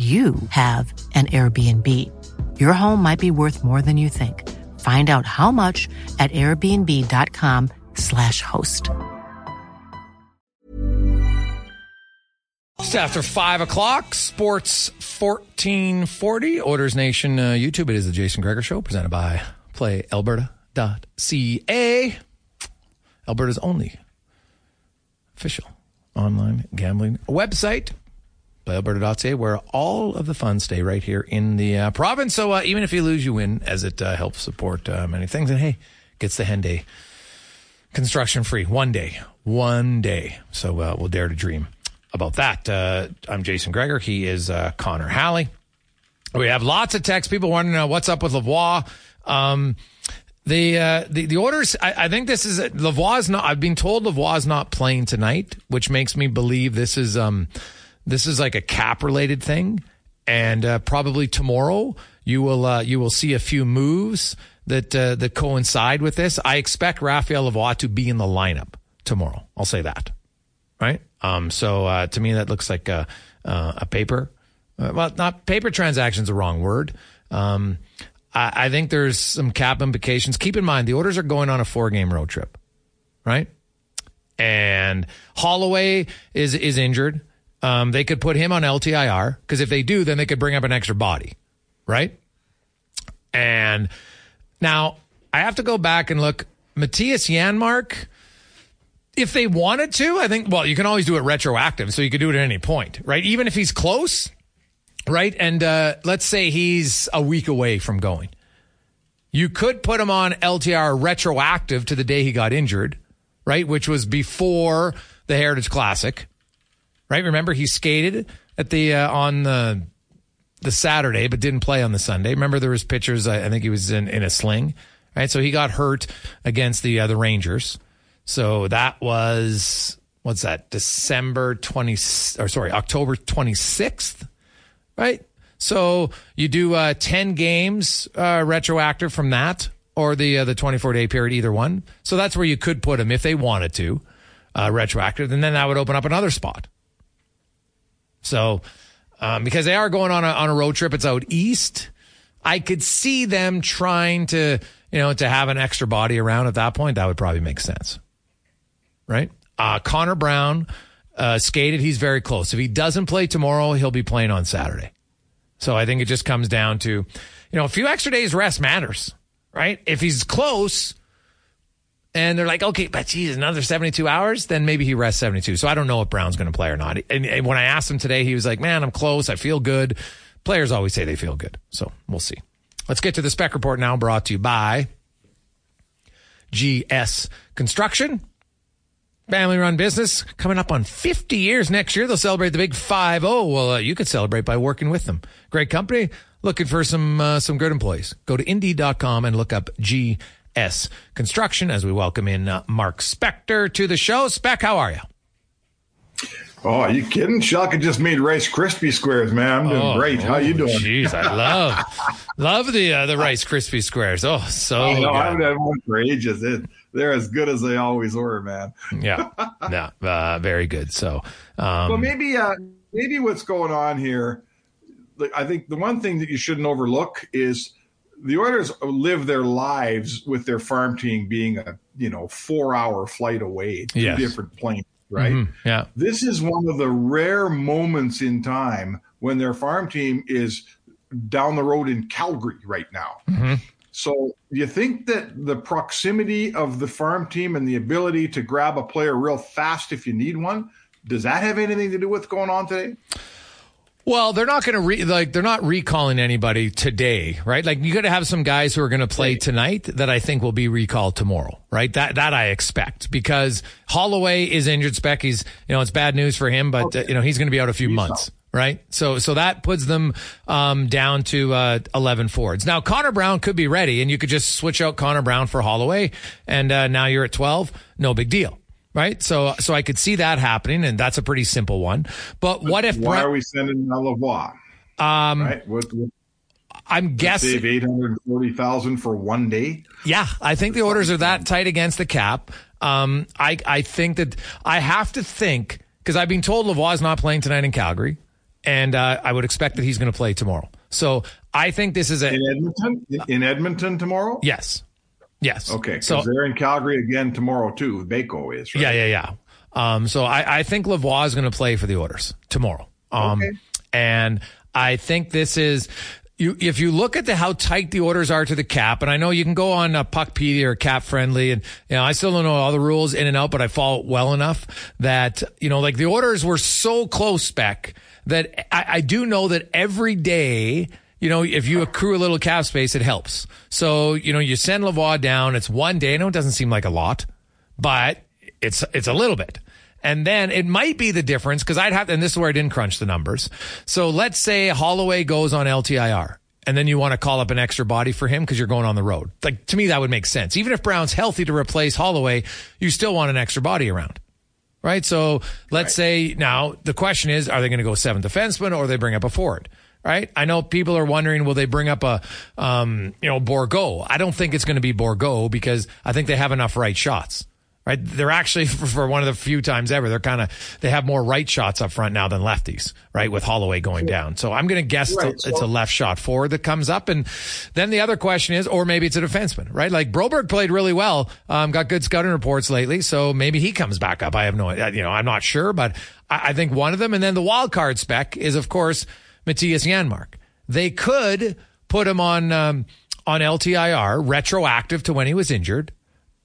you have an Airbnb. Your home might be worth more than you think. Find out how much at airbnb.com/slash host. Just after five o'clock, Sports 1440, Oilers Nation uh, YouTube. It is the Jason Gregor Show presented by PlayAlberta.ca. Alberta's only official online gambling website. PlayAlberta.ca, where all of the funds stay right here in the uh, province. So uh, even if you lose, you win, as it uh, helps support uh, many things. And hey, gets the Henday construction free one day, one day. So uh, we'll dare to dream about that. Uh, I'm Jason Gregor. He is Connor Halley. We have lots of texts. People want to know what's up with Lavoie. Um, the, uh, the the Oilers. I, I think this is Lavoie is not. I've been told Lavoie is not playing tonight, which makes me believe this is um this is like a cap related thing, and uh, probably tomorrow you will uh, you will see a few moves that uh, that coincide with this. I expect Raphael Lavoie to be in the lineup tomorrow. I'll say that, right? Um, so uh, to me, that looks like a, uh, a paper. Uh, well, not paper transaction's a wrong word. Um, I, I think there's some cap implications. Keep in mind the Oilers are going on a four game road trip, right? And Holloway is is injured. Um, they could put him on LTIR because if they do, then they could bring up an extra body, right? And now I have to go back and look. Mattias Janmark, if they wanted to, I think, well, you can always do it retroactive, so you could do it at any point, right? Even if he's close, right? And uh, let's say he's a week away from going. You could put him on LTR retroactive to the day he got injured, right? Which was before the Heritage Classic right? Remember he skated at the uh, on the the Saturday, but didn't play on the Sunday. Remember there was pictures. I, I think he was in, in a sling, right? So he got hurt against the uh, the Rangers. So that was what's that? December twenty or sorry, October twenty sixth, right? So you do uh, ten games uh, retroactive from that, or the uh, the twenty four day period, either one. So that's where you could put him if they wanted to uh, retroactive, and then that would open up another spot. So, um, because they are going on a, on a road trip, it's out east. I could see them trying to, you know, to have an extra body around at that point. That would probably make sense. Right? Uh, Connor Brown, uh, skated. He's very close. If he doesn't play tomorrow, he'll be playing on Saturday. So I think it just comes down to, you know, a few extra days rest matters, right? If he's close, and they're like, okay, but geez, another 72 hours, then maybe he rests 72. So I don't know if Brown's going to play or not. And, and, when I asked him today, he was like, man, I'm close. I feel good. Players always say they feel good. So we'll see. Let's get to the spec report now, brought to you by GS Construction. Family run business coming up on 50 years next year. They'll celebrate the big 5 0. Well, uh, you could celebrate by working with them. Great company. Looking for some uh, some good employees. Go to indeed.com and look up GS Construction as we welcome in uh, Mark Spector to the show. Spec, how are you? Oh, are you kidding? Shaka just made Rice Krispie squares, man. I'm doing Oh, great. How you oh, doing? Jeez, I love love the uh, the Rice Krispie squares. Oh, so Oh, no, I haven't had one for ages. It, they're as good as they always were, man. yeah, yeah, uh, very good. So, um, Well, maybe, uh, maybe what's going on here, I think the one thing that you shouldn't overlook is the Oilers live their lives with their farm team being a you know four hour flight away, two Yes. different planes, right? mhm, yeah, This is one of the rare moments in time when their farm team is down the road in Calgary right now. Mm-hmm. So, you think that the proximity of the farm team and the ability to grab a player real fast if you need one, does that have anything to do with going on today? Well, they're not going to re- like they're not recalling anybody today, right? Like you got to have some guys who are going to play tonight that I think will be recalled tomorrow, right? That that I expect because Holloway is injured. Spec, he's you know it's bad news for him, but uh, you know he's going to be out a few months, right? So so that puts them um, down to uh, eleven forwards. Now Connor Brown could be ready, and you could just switch out Connor Brown for Holloway, and uh, now you're at twelve. No big deal. Right, so so I could see that happening, and that's a pretty simple one. But what if Why are we sending Lavoie? um, Right? What, what I'm guessing. save eight hundred forty thousand for one day? Yeah, I think the Oilers are that tight against the cap. Um, I I think that I have to think because I've been told Lavoie is not playing tonight in Calgary, and uh, I would expect that he's going to play tomorrow. So I think this is a In Edmonton? In Edmonton tomorrow? yes, yes. Okay, so they're in Calgary again tomorrow too. Baco is right. yeah, yeah, yeah. Um, so I, I think Lavoie is going to play for the Oilers tomorrow. Um, Okay. and I think this is. You, if you look at the, how tight the Oilers are to the cap, and I know you can go on uh, Puckpedia or Cap Friendly, and you know I still don't know all the rules in and out, but I follow it well enough that you know like the Oilers were so close spec that I, I do know that every day you know, if you accrue a little cap space, it helps. So, you know, you send Lavoie down. It's one day. I know it doesn't seem like a lot, but it's it's a little bit. And then it might be the difference because I'd have, and this is where I didn't crunch the numbers. So let's say Holloway goes on LTIR and then you want to call up an extra body for him because you're going on the road. Like to me, that would make sense. Even if Brown's healthy to replace Holloway, you still want an extra body around. Right. So let's say now the question is, are they going to go seven defenseman or they bring up a forward? Right. I know people are wondering, will they bring up a, um, you know, Bourgault? I don't think it's going to be Bourgault because I think they have enough right shots. Right. They're actually for, one of the few times ever, they're kind of, they have more right shots up front now than lefties, right? With Holloway going down. So I'm going to guess Right, it's, a, it's a left shot forward that comes up. And then the other question is, or maybe it's a defenseman, right? Like Broberg played really well, um, got good scouting reports lately. So maybe he comes back up. I have no, you know, I'm not sure, but I, I think one of them. And then the wild card spec is, of course, Mattias Janmark. They could put him on, um, on LTIR, retroactive to when he was injured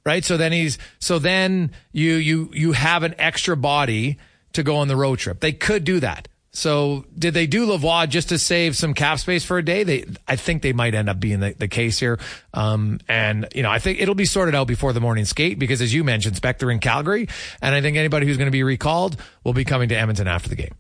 right? So then he's so then you you you have an extra body to go on the road trip. They could do that. So did they do Lavoie just to save some cap space for a day? They I think they might end up being the, the case here. Um, and you know I think it'll be sorted out before the morning skate because as you mentioned, Spectre in Calgary, and I think anybody who's going to be recalled will be coming to Edmonton after the game.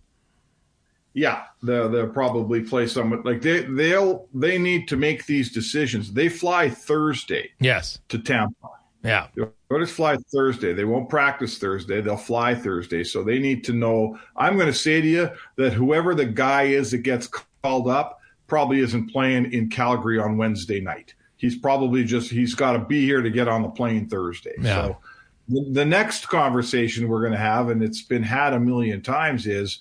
Yeah, they'll, they'll probably play someone like they they'll they need to make these decisions. They fly Thursday Yes. to Tampa. Yeah. The Oilers fly Thursday. They won't practice Thursday. They'll fly Thursday. So they need to know. I'm going to say to you that whoever the guy is that gets called up probably isn't playing in Calgary on Wednesday night. He's probably just he's got to be here to get on the plane Thursday. Yeah. So the, the next conversation we're going to have, and it's been had a million times, is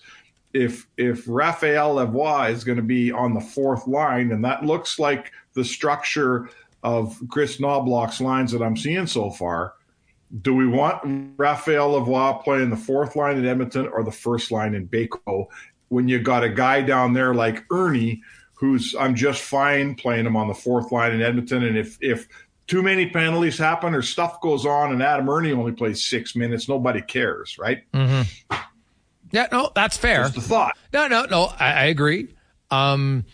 if if Raphael Lavoie is going to be on the fourth line, and that looks like the structure of Kris Knoblauch's lines that I'm seeing so far, do we want Raphael Lavoie playing the fourth line in Edmonton or the first line in Baco when you got a guy down there like Erne, who's I'm just fine playing him on the fourth line in Edmonton, and if if too many penalties happen or stuff goes on and Adam Erne only plays six minutes, nobody cares, right? Mm-hmm. Yeah. No, that's fair. A thought. No, no, no. I, I agree. Um,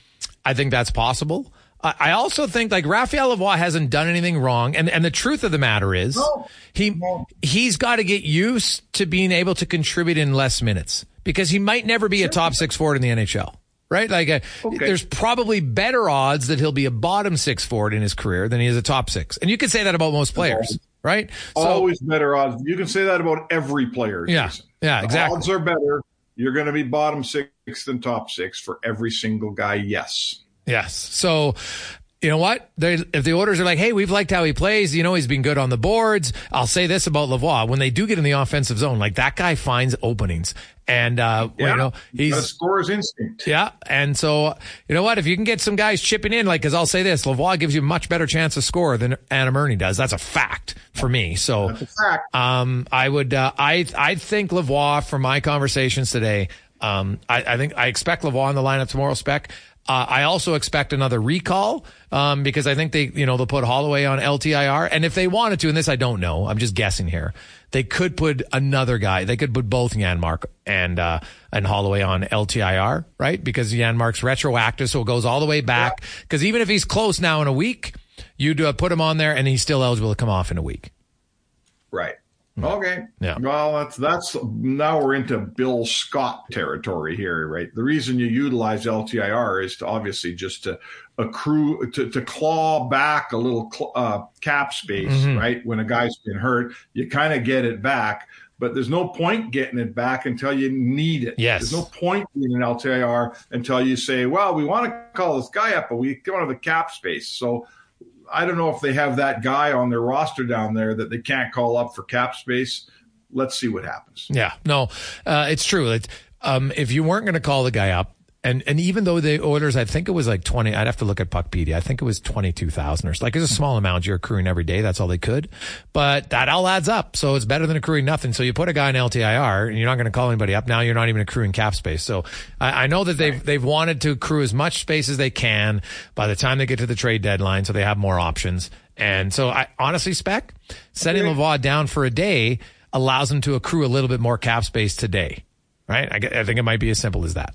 I think that's possible. I I also think like Raphael Lavoie hasn't done anything wrong, and and the truth of the matter is No. he No. he's got to get used to being able to contribute in less minutes because he might never be a top six forward in the NHL. Right, like uh, Okay. there's probably better odds that he'll be a bottom six forward in his career than he is a top six, and you could say that about most players, right? So Always better odds. You can say that about every player. Yeah. Jason. Yeah, The exactly. Odds are better. You're going to be bottom six than top six for every single guy. Yes. Yes. So, you know what? They, if the Oilers are like, hey, we've liked how he plays, you know, he's been good on the boards. I'll say this about Lavoie. When they do get in the offensive zone, like that guy finds openings. And, uh, you know, He's he's, scorer's instinct. yeah. And so, you know what? If you can get some guys chipping in, like, cause I'll say this, Lavoie gives you a much better chance to score than Adam Erne does. That's a fact for me. So, a um, I would, uh, I, I think Lavoie from my conversations today. Um, I, I think I expect Lavoie in the lineup tomorrow. Spec. Uh, I also expect another recall um, because I think they, you know, they'll put Holloway on LTIR, and if they wanted to, and this I don't know, I'm just guessing here, they could put another guy. They could put both Janmark and uh, and Holloway on LTIR, right? Because Janmark's retroactive, so it goes all the way back. Because even if he's close now in a week, you'd uh, put him on there, and he's still eligible to come off in a week. Right. Okay. Yeah. Well, that's that's now we're into Bill Scott territory here, right? The reason you utilize LTIR is to obviously just to accrue to, to claw back a little cl- uh, cap space, Mm-hmm. right? When a guy's been hurt, you kind of get it back, but there's no point getting it back until you need it. Yes. There's no point in an LTIR until you say, "Well, we want to call this guy up, but we don't have the cap space." So I don't know if they have that guy on their roster down there that they can't call up for cap space. Let's see what happens. Yeah, no, uh, it's true. It, um, if you weren't going to call the guy up, and and even though the Oilers, I think it was like twenty. I'd have to look at Puckpedia. I think it was twenty two thousand or so. like it's a small amount you're accruing every day. That's all they could, but that all adds up. So it's better than accruing nothing. So you put a guy in LTIR, and you're not going to call anybody up. Now you're not even accruing cap space. So I, I know that they've they've wanted to accrue as much space as they can by the time they get to the trade deadline, so they have more options. And so I honestly spec setting Lavoie down for a day allows them to accrue a little bit more cap space today. Right? I, I think it might be as simple as that.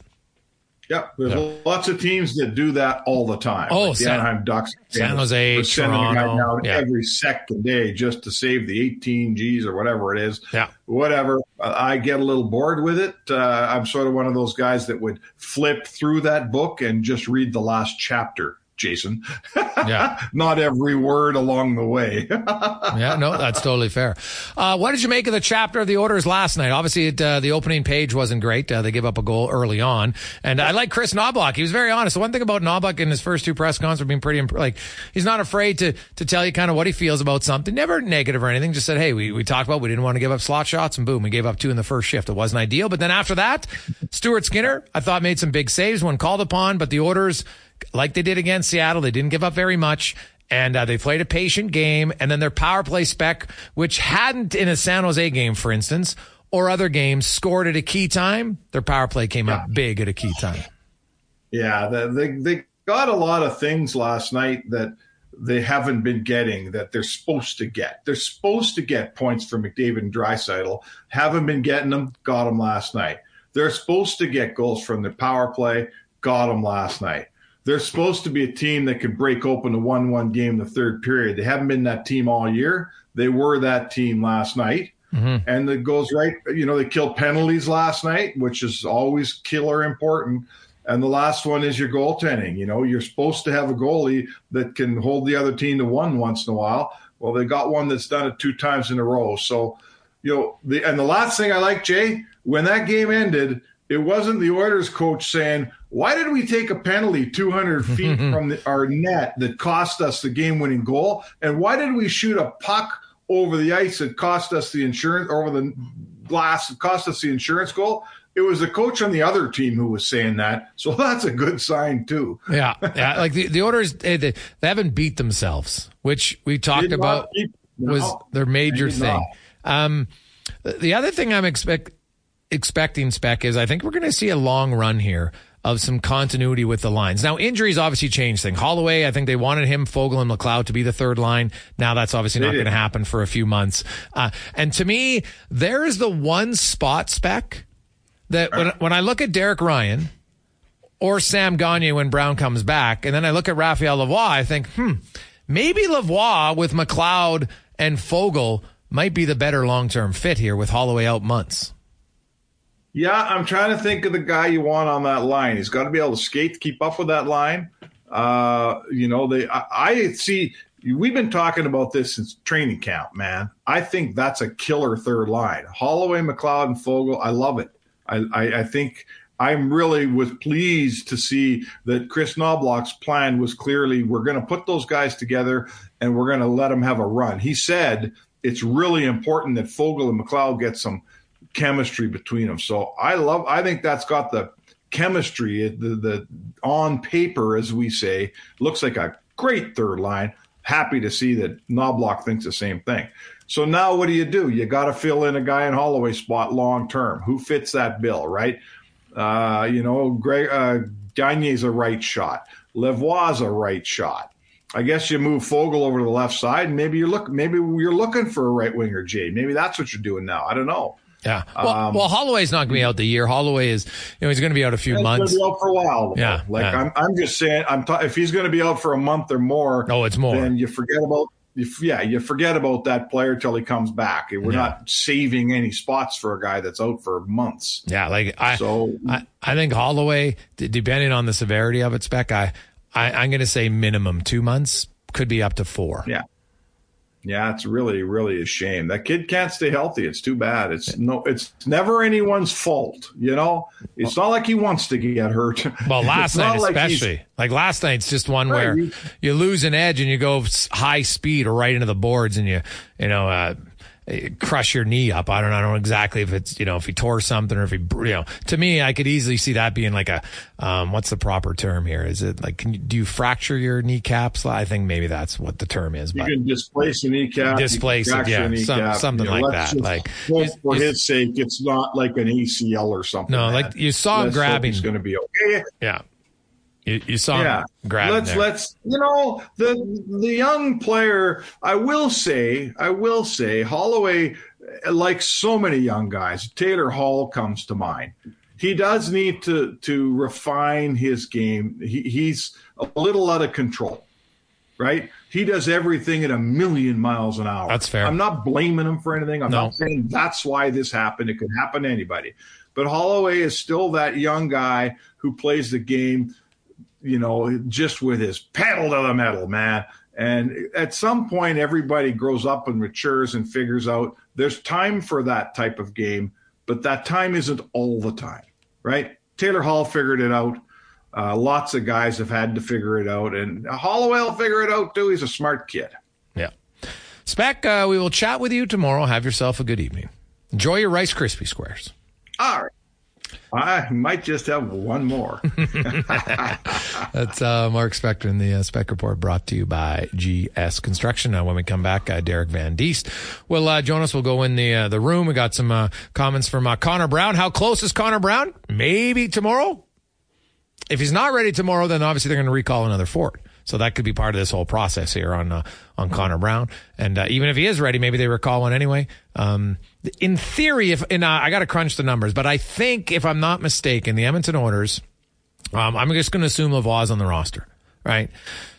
Yeah, there's lots of teams that do that all the time. Oh, Like the San- Anaheim Ducks, San Jose, They're a guy Toronto, down yeah. every second day just to save the 18 G's or whatever it is. Yeah. whatever. Uh, I get a little bored with it. Uh, I'm sort of one of those guys that would flip through that book and just read the last chapter. Jason, Yeah. not every word along the way. yeah, no, that's totally fair. Uh, what did you make of the chapter of the Oilers last night? Obviously, it, uh, the opening page wasn't great. Uh, they give up a goal early on, and I like Kris Knoblauch. He was very honest. The one thing about Knoblauch in his first two press cons were being pretty imp- like he's not afraid to to tell you kind of what he feels about something. Never negative or anything. Just said, hey, we we talked about we didn't want to give up slot shots, and boom, we gave up two in the first shift. It wasn't ideal, but then after that, Stuart Skinner, I thought made some big saves when called upon, but the Oilers. Like they did against Seattle, they didn't give up very much and uh, they played a patient game. And then their power play spec, which hadn't in a San Jose game, for instance, or other games, scored at a key time. Their power play came up big at a key time. Yeah, the, they they got a lot of things last night that they haven't been getting that they're supposed to get. They're supposed to get points from McDavid and Draisaitl. Haven't been getting them. Got them last night. They're supposed to get goals from the power play. Got them last night. They're supposed to be a team that could break open a one-one game in the third period. They haven't been that team all year. They were that team last night. Mm-hmm. And it goes right, you know, they killed penalties last night, which is always killer important. And the last one is your goaltending. You know, you're supposed to have a goalie that can hold the other team to one once in a while. Well, they got one that's done it two times in a row. So, you know, the and the last thing I like, Jay, when that game ended, it wasn't the Oilers coach saying, "Why did we take a penalty 200 feet from the, our net that cost us the game-winning goal? And why did we shoot a puck over the ice that cost us the insurance over the glass that cost us the insurance goal?" It was the coach on the other team who was saying that, so that's a good sign too. Yeah. Yeah. Like the, the Oilers, they, they they haven't beat themselves, which we talked about beat- no. was their major thing. Um, the other thing I'm expect, expecting, Spec, is I think we're going to see a long run here of some continuity with the lines. Now, injuries obviously change things. Holloway, I think they wanted him, Foegele, and McLeod to be the third line. Now that's obviously not going to happen for a few months. Uh, and to me, there is the one spot spec that when, when I look at Derek Ryan, or Sam Gagner when Brown comes back. And then I look at Raphael Lavoie, I think, hmm, maybe Lavoie with McLeod and Foegele might be the better long term fit here with Holloway out months. Yeah, I'm trying to think of the guy you want on that line. He's got to be able to skate, keep up with that line. Uh, you know, they I, I see we've been talking about this since training camp, man. I think that's a killer third line. Holloway, McLeod, and Foegele. I love it. I, I, I think I'm really was pleased to see that Kris Knoblauch's plan was clearly we're going to put those guys together and we're going to let them have a run. He said it's really important that Foegele and McLeod get some chemistry between them. So I love. I think that's got the chemistry. The the on paper, as we say, looks like a great third line. Happy to see that Knoblauch thinks the same thing. So now what do you do? You got to fill in a guy in Holloway spot long term. Who fits that bill, right? Uh, you know, Greg uh, Gagner's a right shot. Lavoie's a right shot. I guess you move Foegele over to the left side, and maybe you're look. Maybe you're looking for a right winger, Jay. Maybe that's what you're doing now. I don't know. Yeah. Well, um, well Holloway's not going to be out the year. Holloway is, you know, he's going to be out a few months. Out for a while. Though. Yeah. Like yeah. I'm, I'm just saying, I'm ta- if he's going to be out for a month or more. Oh, it's more. Then you forget about you, yeah, you forget about that player till he comes back. We're yeah. not saving any spots for a guy that's out for months. Yeah, like I, so I, I think Holloway, depending on the severity of it, spec, I, I I'm going to say minimum two months, could be up to four. Yeah, yeah, it's really, really a shame. That kid can't stay healthy. It's too bad. It's no, it's never anyone's fault. You know, it's not like he wants to get hurt. Well, last night like especially, like last night's just one right, where you, you lose an edge and you go high speed or right into the boards and you, you know, uh, crush your knee up. I don't, I don't know exactly if it's, you know, if he tore something or if he, you know, to me, I could easily see that being like a, um, what's the proper term here? Is it like, can you, do you fracture your kneecaps? I think maybe that's what the term is. You but can displace a kneecap. Displace it, yeah. Some, something you know, like that. Like, for his sake, it's not like an ACL or something. No, man. like you saw him grabbing. It's going to be okay. Yeah. You, you saw yeah. let's let's you know the the young player. I will say, I will say, Holloway, like so many young guys, Taylor Hall comes to mind. He does need to to refine his game. He, he's a little out of control, right? He does everything at a million miles an hour. That's fair. I'm not blaming him for anything. I'm no. not saying that's why this happened. It could happen to anybody. But Holloway is still that young guy who plays the game you know, just with his pedal to the metal, man. And at some point, everybody grows up and matures and figures out there's time for that type of game, but that time isn't all the time, right? Taylor Hall figured it out. Uh, lots of guys have had to figure it out, and Holloway will figure it out too. He's a smart kid. Yeah. Spec, uh, we will chat with you tomorrow. Have yourself a good evening. Enjoy your Rice Krispie Squares. All right. I might just have one more. That's uh, Mark Spector in the uh, Spec Report brought to you by GS Construction. Now, when we come back, uh, Derek Van will uh, join us. We'll go in the uh, the room. We got some uh, comments from Connor Brown. How close is Connor Brown? Maybe tomorrow. If he's not ready tomorrow, then obviously they're going to recall another Ford. So that could be part of this whole process here on on Connor Brown. And even if he is ready, maybe they recall one anyway. Um, in theory, if and I got to crunch the numbers, but I think if I'm not mistaken, the Edmonton Oilers. Um, I'm just going to assume Lavoie's on the roster, right?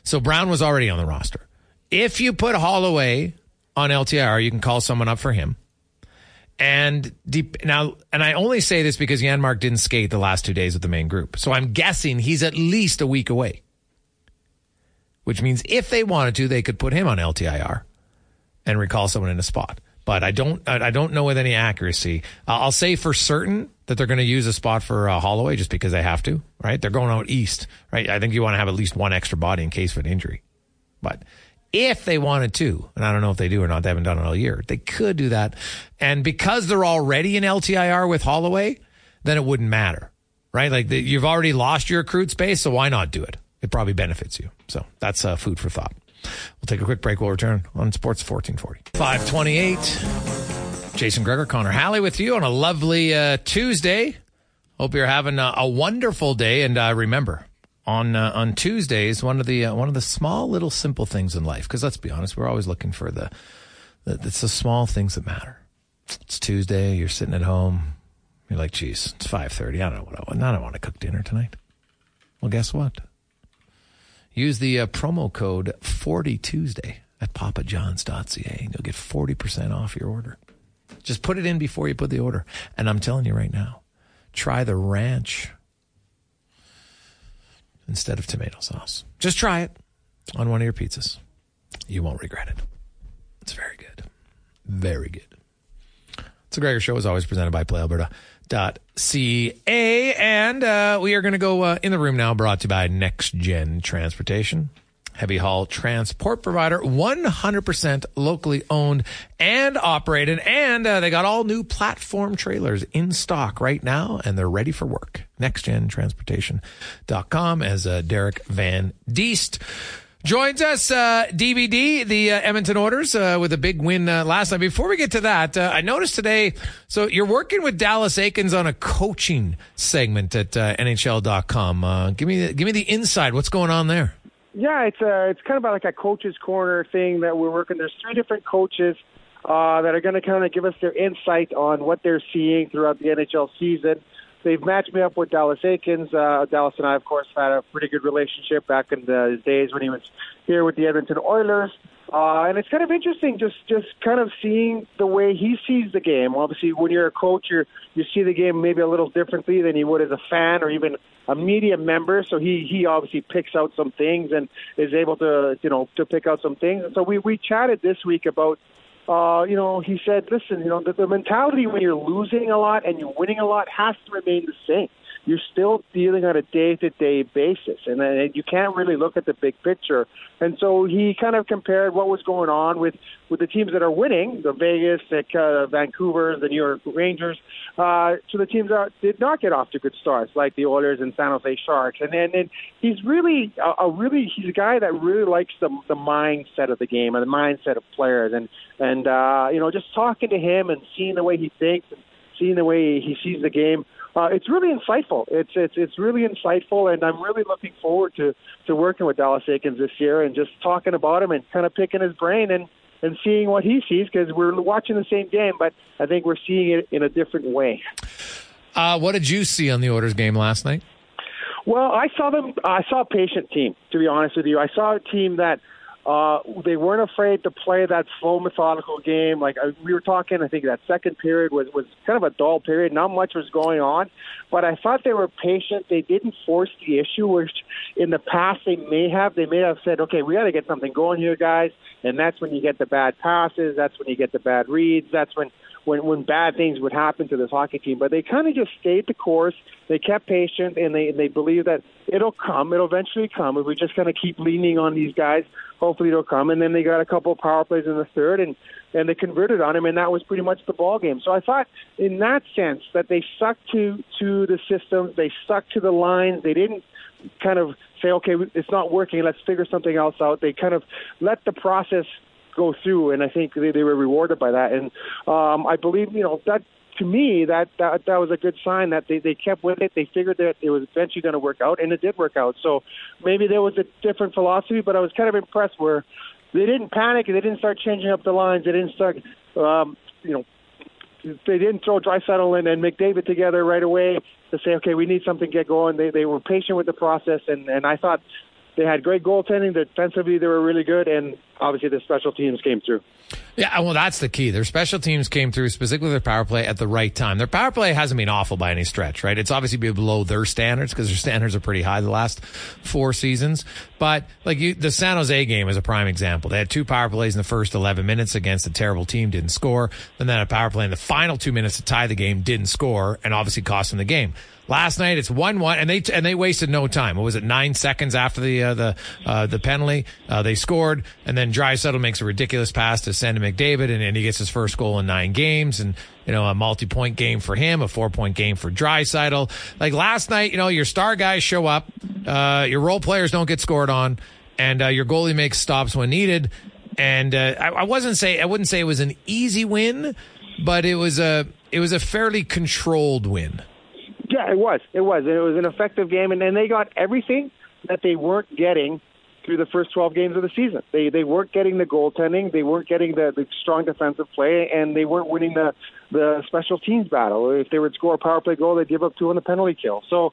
So Brown was already on the roster. If you put Holloway on LTIR, you can call someone up for him. And deep, now, and I only say this because Janmark didn't skate the last two days of the main group. So I'm guessing he's at least a week away which means if they wanted to, they could put him on LTIR and recall someone in a spot. But I don't, I don't know with any accuracy. I'll say for certain that they're going to use a spot for uh, Holloway just because they have to, right? They're going out east, right? I think you want to have at least one extra body in case of an injury. But if they wanted to, and I don't know if they do or not, they haven't done it all year, they could do that. And because they're already in LTIR with Holloway, then it wouldn't matter, right? Like the, you've already lost your accrued space, so why not do it? it probably benefits you. So that's uh, food for thought. We'll take a quick break. We'll return on Sports 1440. 528. Jason Gregor, Connor Halley with you on a lovely uh, Tuesday. Hope you're having a, a wonderful day. And uh, remember, on uh, on Tuesdays, one of the uh, one of the small little simple things in life. Because let's be honest, we're always looking for the, the it's the small things that matter. It's Tuesday. You're sitting at home. You're like, geez, it's five thirty. I don't know what I want. I don't want to cook dinner tonight. Well, guess what? Use the uh, promo code 40Tuesday at papajohns.ca and you'll get 40% off your order. Just put it in before you put the order. And I'm telling you right now, try the ranch instead of tomato sauce. Just try it on one of your pizzas. You won't regret it. It's very good. Very good. It's a Gregor Show is always presented by PlayAlberta.ca. And uh, we are going to go uh, in the room now, brought to you by Next Gen Transportation heavy haul transport provider, 100% locally owned and operated. And uh, they got all new platform trailers in stock right now, and they're ready for work. NextGenTransportation.com as uh, Derek Van Diest. Joins us, uh, DVD, the uh, Edmonton Oilers, uh, with a big win uh, last night. Before we get to that, uh, I noticed today, so you're working with Dallas Eakins on a coaching segment at uh, NHL.com. give me, give me the inside. What's going on there? Yeah, it's it's kind of like a coach's corner thing that we're working. There's three different coaches uh, that are going to kind of give us their insight on what they're seeing throughout the NHL season. They've matched me up with Dallas Eakins. Uh, Dallas and I, of course, had a pretty good relationship back in the days when he was here with the Edmonton Oilers. Uh, and it's kind of interesting just just kind of seeing the way he sees the game. Obviously, when you're a coach, you you see the game maybe a little differently than you would as a fan or even a media member. So he he obviously picks out some things and is able to you know to pick out some things. And so we we chatted this week about. Uh, you know, he said, listen, you know, the, the mentality when you're losing a lot and you're winning a lot has to remain the same you're still dealing on a day-to-day basis, and then you can't really look at the big picture. And so he kind of compared what was going on with with the teams that are winning, the Vegas, the uh, Vancouver, the New York Rangers, uh, to the teams that did not get off to good starts, like the Oilers and San Jose Sharks. And then and he's really a, a really he's a guy that really likes the the mindset of the game and the mindset of players, and and uh, you know just talking to him and seeing the way he thinks and seeing the way he sees the game uh, it's really insightful. It's it's it's really insightful, and I'm really looking forward to to working with Dallas Eakins this year and just talking about him and kind of picking his brain and and seeing what he sees because we're watching the same game, but I think we're seeing it in a different way. Uh, what did you see on the Oilers game last night? Well, I saw them. I saw a patient team. To be honest with you, I saw a team that uh, they weren't afraid to play that slow, methodical game. Like uh, we were talking, I think that second period was was kind of a dull period. Not much was going on, but I thought they were patient. They didn't force the issue, which in the past they may have. They may have said, "Okay, we got to get something going here, guys," and that's when you get the bad passes. That's when you get the bad reads. That's when when when bad things would happen to this hockey team. But they kind of just stayed the course. They kept patient, and they they believe that it'll come. It'll eventually come. If we just kind of keep leaning on these guys, hopefully it'll come. And then they got a couple of power plays in the third, and and they converted on him, and that was pretty much the ball game. So I thought, in that sense, that they stuck to to the system. They stuck to the lines. They didn't kind of say, okay, it's not working. Let's figure something else out. They kind of let the process go through, and I think they, they were rewarded by that. And um, I believe, you know, that to me that, that that was a good sign that they they kept with it. They figured that it was eventually going to work out, and it did work out. So maybe there was a different philosophy, but I was kind of impressed where they didn't panic and they didn't start changing up the lines. They didn't start, um, you know. They didn't throw Draisaitl and, and McDavid together right away to say, okay, we need something to get going. They they were patient with the process, and and I thought they had great goaltending. Defensively, they were really good, and obviously the special teams came through. Yeah, well, that's the key. Their special teams came through, specifically their power play at the right time. Their power play hasn't been awful by any stretch, right? It's obviously been below their standards because their standards are pretty high the last four seasons. But like you, the San Jose game is a prime example. They had two power plays in the first 11 minutes against a terrible team, didn't score. Then they had a power play in the final two minutes to tie the game, didn't score, and obviously cost them the game. Last night it's one one, and they and they wasted no time. What was it? Nine seconds after the uh, the uh, the penalty, uh, they scored, and then Draisaitl makes a ridiculous pass to Send McDavid, and, and he gets his first goal in nine games, and you know a multi point game for him, a four point game for Draisaitl. Like last night, you know your star guys show up, uh, your role players don't get scored on, and uh, your goalie makes stops when needed. And uh, I, I wasn't say I wouldn't say it was an easy win, but it was a it was a fairly controlled win. It was. It was. It was an effective game, and, and they got everything that they weren't getting through the first 12 games of the season. They they weren't getting the goaltending, they weren't getting the, the strong defensive play, and they weren't winning the the special teams battle. If they would score a power play goal, they'd give up two on the penalty kill. So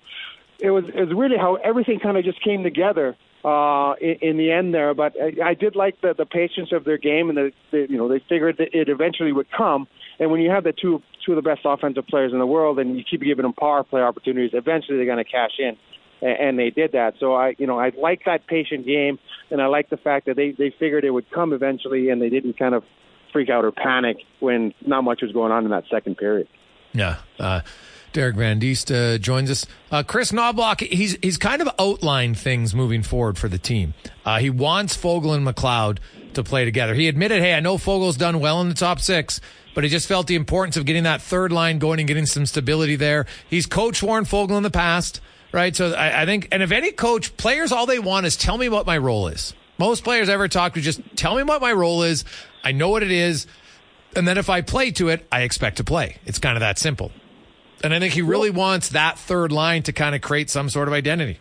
it was it was really how everything kind of just came together uh, in, in the end there. But I, I did like the the patience of their game, and the, the you know they figured that it eventually would come. And when you have the two two of the best offensive players in the world, and you keep giving them power play opportunities, eventually they're going to cash in. And, they did that. So I, you know, I like that patient game, and I like the fact that they they figured it would come eventually, and they didn't kind of freak out or panic when not much was going on in that second period. Yeah. Uh, Derek Van Diest uh, joins us. Uh, Kris Knoblauch, he's he's kind of outlined things moving forward for the team. Uh, he wants Foegele and McLeod to play together. He admitted, "Hey, I know Foegele's done well in the top six, but he just felt the importance of getting that third line going and getting some stability there." He's coached Warren Foegele in the past, right? So I, I think, and if any coach, players, all they want is tell me what my role is. Most players I ever talk to just tell me what my role is. I know what it is. And then if I play to it, I expect to play. It's kind of that simple. And I think he really wants that third line to kind of create some sort of identity.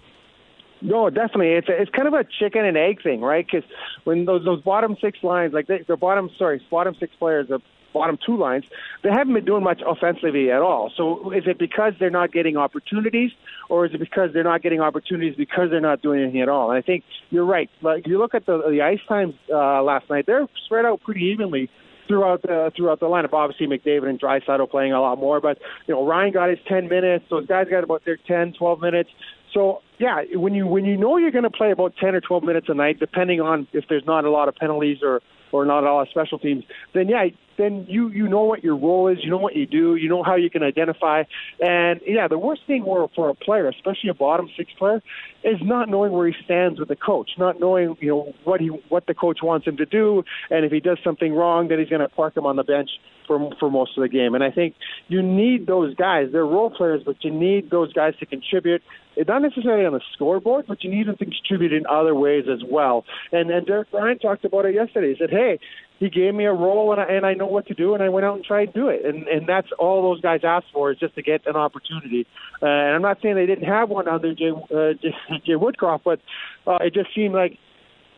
No, definitely. It's a, it's kind of a chicken and egg thing, right? Because when those those bottom six lines, like they, the bottom, sorry, bottom six players, the bottom two lines, they haven't been doing much offensively at all. So is it because they're not getting opportunities, or is it because they're not getting opportunities because they're not doing anything at all? And I think you're right. Like you look at the the ice times uh, last night, they're spread out pretty evenly throughout the throughout the lineup. Obviously, McDavid and Draisaitl playing a lot more, but you know Ryan got his 10 minutes. Those guys got about their 10, 12 minutes. So yeah, when you when you know you're going to play about 10 or 12 minutes a night, depending on if there's not a lot of penalties or or not a lot of special teams, then yeah, then you you know what your role is, you know what you do, you know how you can identify. And yeah, the worst thing for for a player, especially a bottom six player, is not knowing where he stands with the coach, not knowing you know what he what the coach wants him to do, and if he does something wrong, then he's going to park him on the bench for for most of the game. And I think you need those guys. They're role players, but you need those guys to contribute. It's not necessarily on the scoreboard, but you need them to contribute in other ways as well. And and Derek Ryan talked about it yesterday. He said, "Hey, he gave me a role and I, and I know what to do and I went out and tried to do it and and that's all those guys asked for is just to get an opportunity uh, and I'm not saying they didn't have one under Jay uh, Jay, Woodcroft but uh, it just seemed like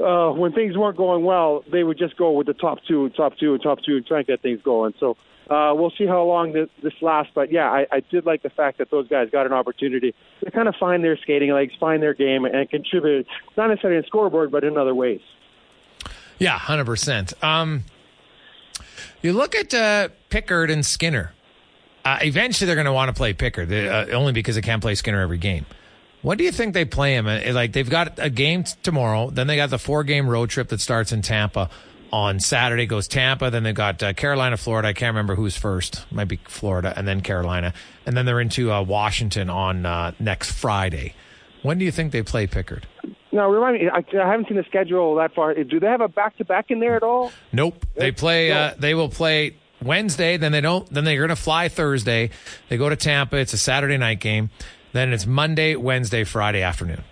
uh, when things weren't going well they would just go with the top two top two and top two and try and get things going so uh, we'll see how long this, this lasts, but yeah, I, I did like the fact that those guys got an opportunity to kind of find their skating legs, find their game, and contribute not necessarily in scoreboard, but in other ways. Yeah, hundred percent. Um, you look at uh, Pickard and Skinner. Uh, eventually, they're going to want to play Pickard uh, only because they can't play Skinner every game. What do you think they play him? Uh, like they've got a game t- tomorrow, then they got the four game road trip that starts in Tampa on Saturday. Goes Tampa, then they've got uh, Carolina, Florida. I can't remember who's first. Might be Florida, and then Carolina, and then they're into uh, Washington on uh, next Friday. When do you think they play Pickard? No, remind me. I, I haven't seen the schedule that far. Do they have a back to back in there at all? Nope. They play. Uh, they will play Wednesday. Then they don't. Then they're going to fly Thursday. They go to Tampa. It's a Saturday night game. Then it's Monday, Wednesday, Friday afternoon.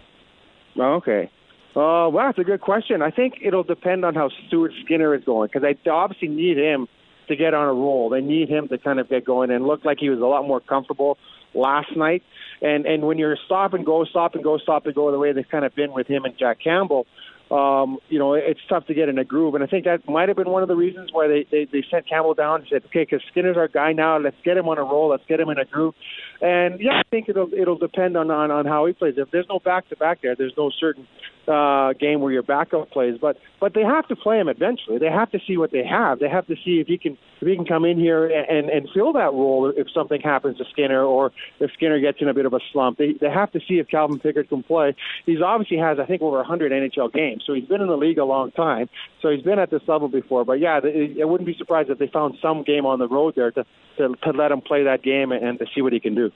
Oh, okay. Uh, well, that's a good question. I think it'll depend on how Stuart Skinner is going because they obviously need him to get on a roll. They need him to kind of get going and look like he was a lot more comfortable last night. And and when you're stop and go, stop and go, stop and go the way they've kind of been with him and Jack Campbell, um, you know, it's tough to get in a groove. And I think that might have been one of the reasons why they, they, they sent Campbell down and said, okay, because Skinner's our guy now. Let's get him on a roll. Let's get him in a groove. And yeah, I think it'll it'll depend on on, on how he plays. If there's no back to back there, there's no certain uh, game where your backup plays. But but they have to play him eventually. They have to see what they have. They have to see if he can if he can come in here and and fill that role if something happens to Skinner or if Skinner gets in a bit of a slump. They they have to see if Calvin Pickard can play. He's obviously has I think over 100 NHL games, so he's been in the league a long time. So he's been at this level before. But yeah, I wouldn't be surprised if they found some game on the road there to to, to let him play that game and, and to see what he can do.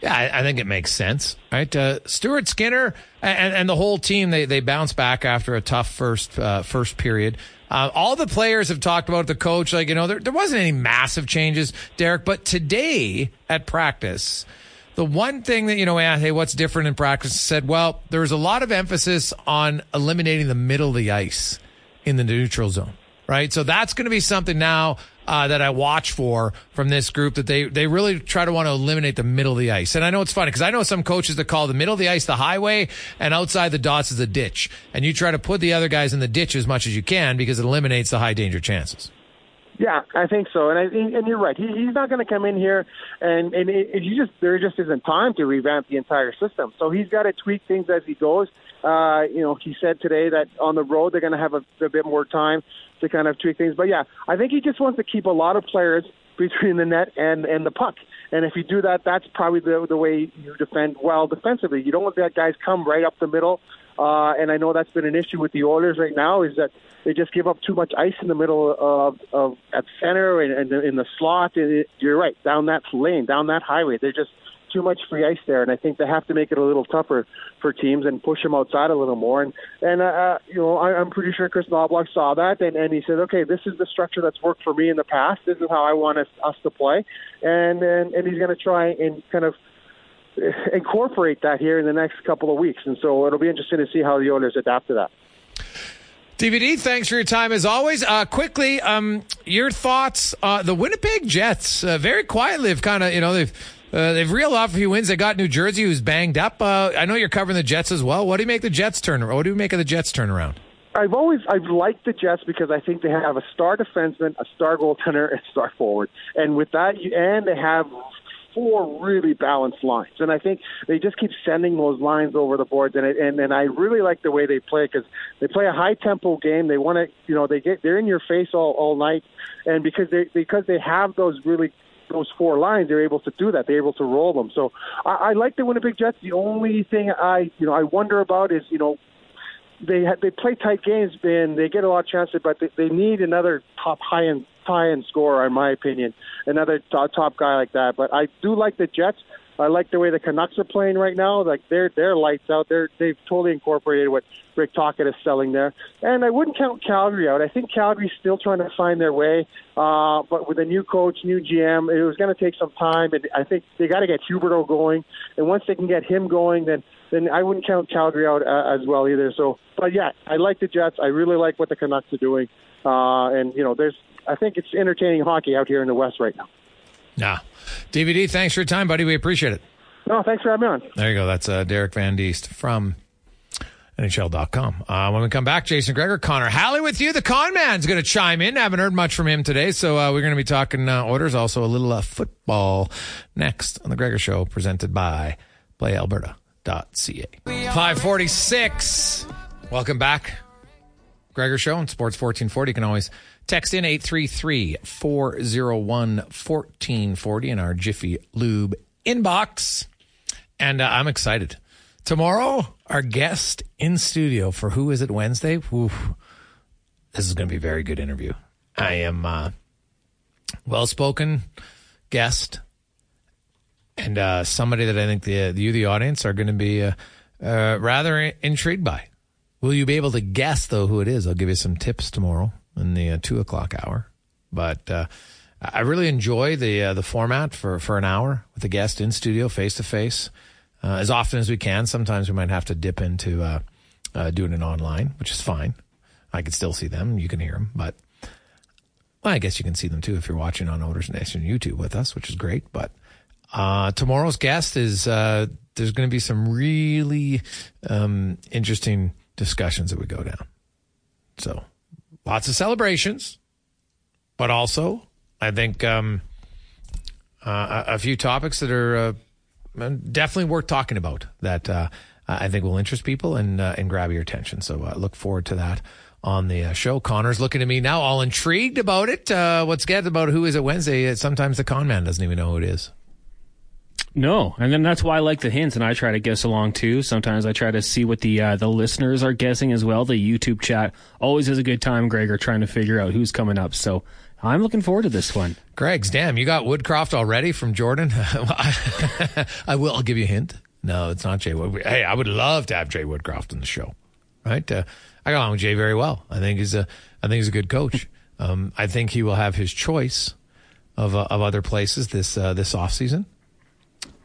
Yeah, I, I, think it makes sense, right? Uh, Stuart Skinner and, and, the whole team they they bounce back after a tough first uh, first period. Uh, all the players have talked about the coach, like you know, there there wasn't any massive changes, Derek. But today at practice, the one thing that you know, hey, what's different in practice? Said, well, there was a lot of emphasis on eliminating the middle of the ice in the neutral zone, right? So that's going to be something now uh, that I watch for from this group that they, they really try to want to eliminate the middle of the ice. And I know it's funny because I know some coaches that call the middle of the ice the highway and outside the dots is a ditch. And you try to put the other guys in the ditch as much as you can because it eliminates the high danger chances. Yeah, I think so, and I and you're right. He, he's not going to come in here and and it, it, he just there just isn't time to revamp the entire system. So he's got to tweak things as he goes. Uh, you know, he said today that on the road they're going to have a, a bit more time to kind of tweak things. But yeah, I think he just wants to keep a lot of players between the net and and the puck. And if you do that, that's probably the the way you defend well defensively. You don't want that guys come right up the middle. Uh, and I know that's been an issue with the Oilers right now is that they just give up too much ice in the middle of, of at center and, and in the slot. And it, you're right, down that lane, down that highway. They're just too much free ice there, and I think they have to make it a little tougher for teams and push them outside a little more. And and uh, uh you know, I, I'm pretty sure Kris Knoblauch saw that, and, and he said, okay, this is the structure that's worked for me in the past. This is how I want us, us to play, and and and he's going to try and kind of incorporate that here in the next couple of weeks. And so it'll be interesting to see how the Oilers adapt to that. DVD, thanks for your time as always. Uh, quickly, um, your thoughts? Uh, the Winnipeg Jets, uh, very quietly, have kind of you know they've uh, they've reeled off a few wins. They got New Jersey, who's banged up. Uh, I know you're covering the Jets as well. What do you make the Jets turn? What do you make of the Jets turnaround? I've always I've liked the Jets because I think they have a star defenseman, a star goaltender, and star forward, and with that, and they have four really balanced lines, and I think they just keep sending those lines over the boards, and it, and and I really like the way they play because they play a high tempo game. They want to, you know, they get they're in your face all all night, and because they because they have those really those four lines, they're able to do that. They're able to roll them. So I, I like the Winnipeg Jets. The only thing I you know I wonder about is you know they ha- they play tight games and they get a lot of chances, but they, they need another top high end high end scorer, in my opinion, another top, top guy like that. But I do like the Jets. I like the way the Canucks are playing right now. Like they're they're lights out. They're they've totally incorporated what Rick Tocchet is selling there. And I wouldn't count Calgary out. I think Calgary's still trying to find their way. Uh, but with a new coach, new GM, it was going to take some time. And I think they got to get Huberdeau going. And once they can get him going, then then I wouldn't count Calgary out uh, as well either. So, but yeah, I like the Jets. I really like what the Canucks are doing. Uh, and you know, there's I think it's entertaining hockey out here in the West right now. Yeah. DVD, thanks for your time, buddy. We appreciate it. No, thanks for having me on. There you go. That's uh, Derek Van Diest from NHL.com. Uh, when we come back, Jason Gregor, Connor Halley with you. The con man's going to chime in. I Haven't heard much from him today, so uh, we're going to be talking uh, orders, also a little uh, football next on the Gregor Show, presented by PlayAlberta.ca. 546. Welcome back. Gregor Show on Sports 1440. You can always Text in 833 401 1440 in our Jiffy Lube inbox. And uh, I'm excited. Tomorrow, our guest in studio for Who Is It Wednesday? This is going to be a very good interview. I am uh, well spoken guest and uh, somebody that I think the, you, the audience, are going to be uh, uh, rather intrigued by. Will you be able to guess, though, who it is? I'll give you some tips tomorrow in the uh, two o'clock hour. But uh, I really enjoy the uh, the format for, for an hour with a guest in studio, face to face, as often as we can. Sometimes we might have to dip into uh, uh, doing it online, which is fine. I can still see them. You can hear them, but well, I guess you can see them too if you're watching on Oilers Nation YouTube with us, which is great. But uh, tomorrow's guest is there's going to be some really um, interesting discussions that we go down. So lots of celebrations, but also I think um, uh, a, few topics that are uh, definitely worth talking about that uh, I think will interest people and uh, and grab your attention. So uh, look forward to that on the uh, show. Connor's looking at me now, all intrigued about it. what's good about who is it Wednesday? Sometimes the con man doesn't even know who it is. No, and then that's why I like the hints, and I try to guess along too. Sometimes I try to see what the uh, the listeners are guessing as well. The YouTube chat always is a good time, Gregor, trying to figure out who's coming up. So I'm looking forward to this one. Greg's, damn, you got Woodcroft already from Jordan. I will. I'll give you a hint. No, it's not Jay. Hey, I would love to have Jay Woodcroft on the show. Right? Uh, I got along with Jay very well. I think he's a. I think he's a good coach. Um, I think he will have his choice of uh, of other places this uh, this off season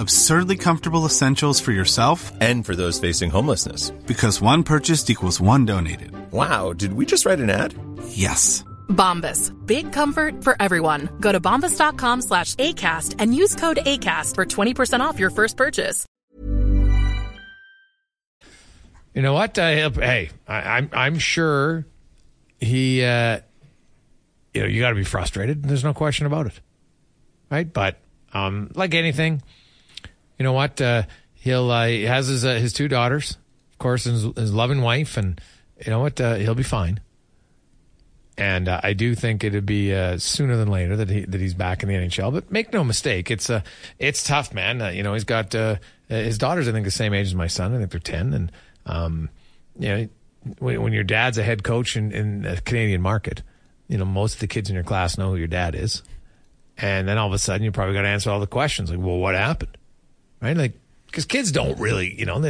absurdly comfortable essentials for yourself and for those facing homelessness. Because one purchased equals one donated. Wow, did we just write an ad? Yes. Bombas. Big comfort for everyone. Go to bombas.com slash ACAST and use code ACAST for 20% off your first purchase. You know what? Uh, hey, I, I'm I'm sure he. Uh, you know, you got to be frustrated. There's no question about it, right? But um, like anything, you know what? Uh, he'll uh, he has his uh, his two daughters, of course, his, his loving wife, and you know what? Uh, he'll be fine. And uh, I do think it'd be uh, sooner than later that he that he's back in the NHL. But make no mistake, it's uh, it's tough, man. you know, he's got his daughters. I think the same age as my son. I think they're ten, and um, you know, when, when your dad's a head coach in, in the Canadian market, you know, most of the kids in your class know who your dad is. And then all of a sudden, you probably got to answer all the questions like, well, what happened? Right? Like, because kids don't really, you know,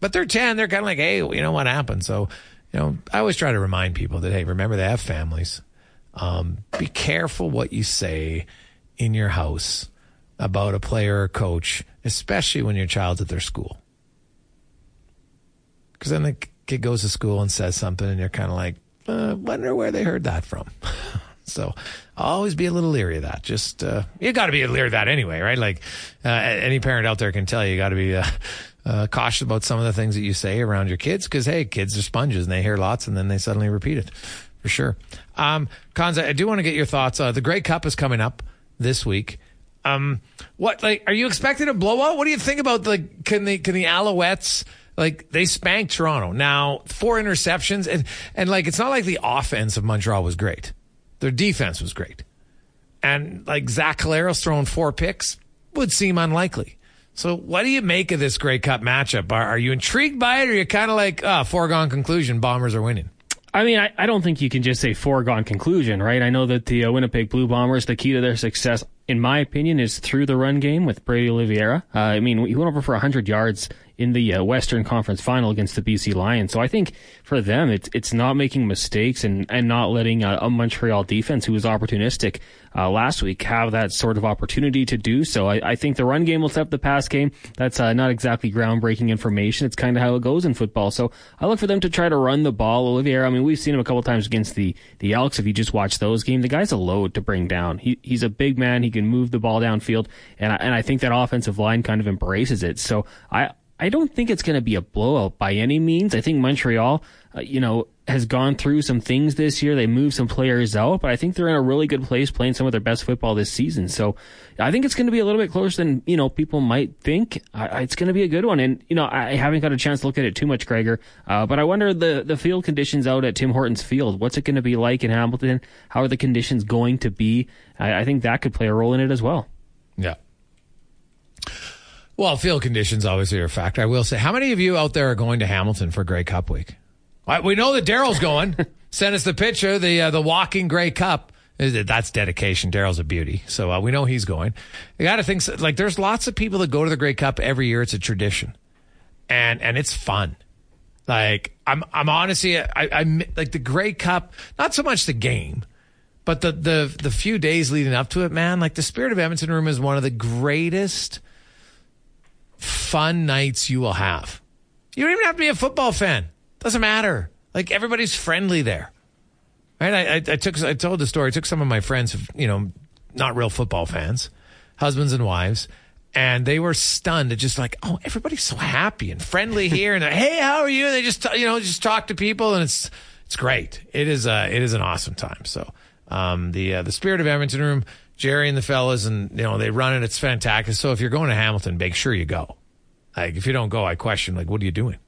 but they're 10, they're kind of like, hey, you know what happened? So, you know, I always try to remind people that, hey, remember they have families. Um, be careful what you say in your house about a player or coach, especially when your child's at their school. Because then the kid goes to school and says something, and you're kind of like, uh, wonder where they heard that from. So always be a little leery of that. Just uh, you got to be leery of that anyway, right? Like uh, any parent out there can tell you, you got to be uh, uh, cautious about some of the things that you say around your kids because hey, kids are sponges and they hear lots and then they suddenly repeat it for sure. Um, Cons, I do want to get your thoughts. Uh, the Grey Cup is coming up this week. Um, what like are you expecting a blowout? What do you think about the can the can the Alouettes? Like they spanked Toronto. Now four interceptions and and like it's not like the offense of Montreal was great. Their defense was great, and like Zach Collaros throwing four picks would seem unlikely. So what do you make of this Grey Cup matchup? Are, are you intrigued by it, or are you kind of like, ah, foregone conclusion, Bombers are winning? I mean, I, I don't think you can just say foregone conclusion, right? I know that the uh, Winnipeg Blue Bombers, the key to their success, in my opinion, is through the run game with Brady Oliveira. Uh, I mean, he went over for 100 yards in the uh, Western Conference Final against the BC Lions. So I think for them, it's it's not making mistakes and and not letting a, a Montreal defense who was opportunistic uh, last week have that sort of opportunity to do so. I, I think the run game will set up the pass game. That's uh, not exactly groundbreaking information. It's kind of how it goes in football. So I look for them to try to run the ball. Olivier, I mean, we've seen him a couple times against the the Elks. If you just watch those games, the guy's a load to bring down. He he's a big man. He can move the ball downfield, and I, and I think that offensive line kind of embraces it. So I I don't think it's going to be a blowout by any means. I think Montreal, uh, you know, has gone through some things this year. They moved some players out, but I think they're in a really good place playing some of their best football this season. So I think it's going to be a little bit closer than, you know, people might think. I, it's going to be a good one. And, you know, I haven't got a chance to look at it too much, Gregor, uh, but I wonder the, the field conditions out at Tim Hortons Field. What's it going to be like in Hamilton? How are the conditions going to be? I, I think that could play a role in it as well. Well, field conditions obviously are a factor. I will say, how many of you out there are going to Hamilton for Grey Cup week? We know that Daryl's going. Send us the picture, the uh, the walking Grey Cup. That's dedication. Daryl's a beauty, so uh, we know he's going. You got to think like there's lots of people that go to the Grey Cup every year. It's a tradition, and and it's fun. Like I'm I'm honestly I, I like the Grey Cup. Not so much the game, but the the the few days leading up to it, man. Like the Spirit of Edmonton Room is one of the greatest fun nights you will have. You don't even have to be a football fan. Doesn't matter. Like everybody's friendly there. Right? I, I, I took I told the story. I took some of my friends, you know, not real football fans, husbands and wives, and they were stunned at just like, oh, everybody's so happy and friendly here, and hey, how are you? And they just you know just talk to people, and it's it's great. It is uh it is an awesome time. So um, the uh, the Spirit of Edmonton room, Jerry and the fellas, and you know they run it. It's fantastic. So if you're going to Hamilton, make sure you go. Like if you don't go, I question like, what are you doing?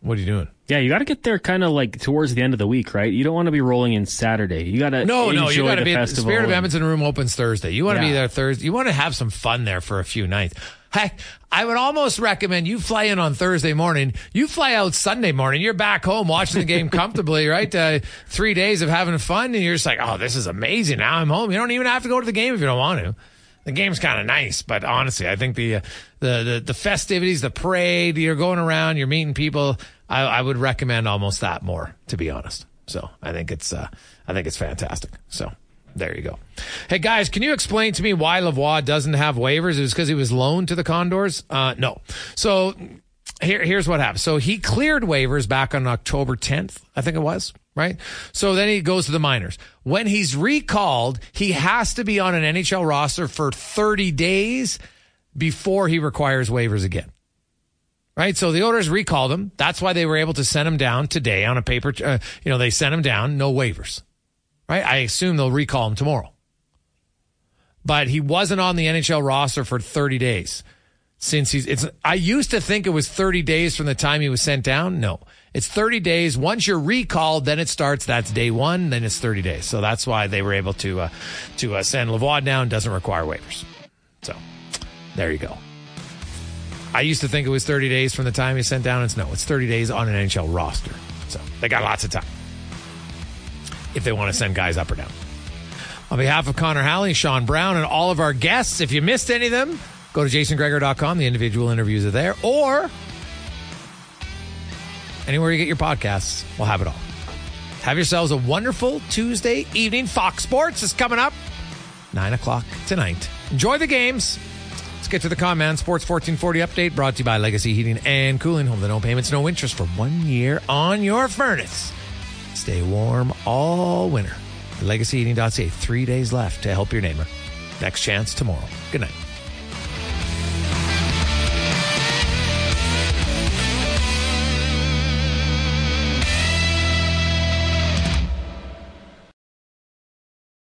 What are you doing? Yeah, you got to get there kind of like towards the end of the week, right? You don't want to be rolling in Saturday. You got to No, no, you got to the be. festival. Spirit of and- Edmonton room opens Thursday. You want to be there Thursday. You want to have some fun there for a few nights. Heck, I would almost recommend you fly in on Thursday morning. You fly out Sunday morning. You're back home watching the game comfortably, right? Uh, three days of having fun, and you're just like, oh, this is amazing. Now I'm home. You don't even have to go to the game if you don't want to. The game's kind of nice, but honestly, I think the, uh, the the the festivities, the parade, you're going around, you're meeting people. I, I would recommend almost that more, to be honest. So I think it's uh, I think it's fantastic. So there you go. Hey guys, can you explain to me why Lavoie doesn't have waivers? It was because he was loaned to the Condors? Uh, no. So here, here's what happened. So he cleared waivers back on October 10th, I think it was, right? So then he goes to the minors. When he's recalled, he has to be on an NHL roster for 30 days before he requires waivers again. Right? So the Oilers recalled him. That's why they were able to send him down today on a paper. Uh, you know, they sent him down, no waivers. Right? I assume they'll recall him tomorrow. But he wasn't on the NHL roster for 30 days since he's it's I used to think it was 30 days from the time he was sent down. No. It's 30 days. Once you're recalled, then it starts. That's day 1, then it's 30 days. So that's why they were able to uh, to uh, send Lavoie down doesn't require waivers. So, there you go. I used to think it was 30 days from the time he sent down. It's no, it's 30 days on an NHL roster. So, they got lots of time if they want to send guys up or down. On behalf of Connor Halley, Sean Brown, and all of our guests, if you missed any of them, go to jasongregor.com. The individual interviews are there. Or anywhere you get your podcasts, we'll have it all. Have yourselves a wonderful Tuesday evening. Fox Sports is coming up 9 o'clock tonight. Enjoy the games. Let's get to the comment. Sports 1440 update brought to you by Legacy Heating and Cooling. Home to no payments, no interest for one year on your furnace. Stay warm all winter. LegacyHeating.ca. Three days left to help your neighbor. Next chance tomorrow. Good night.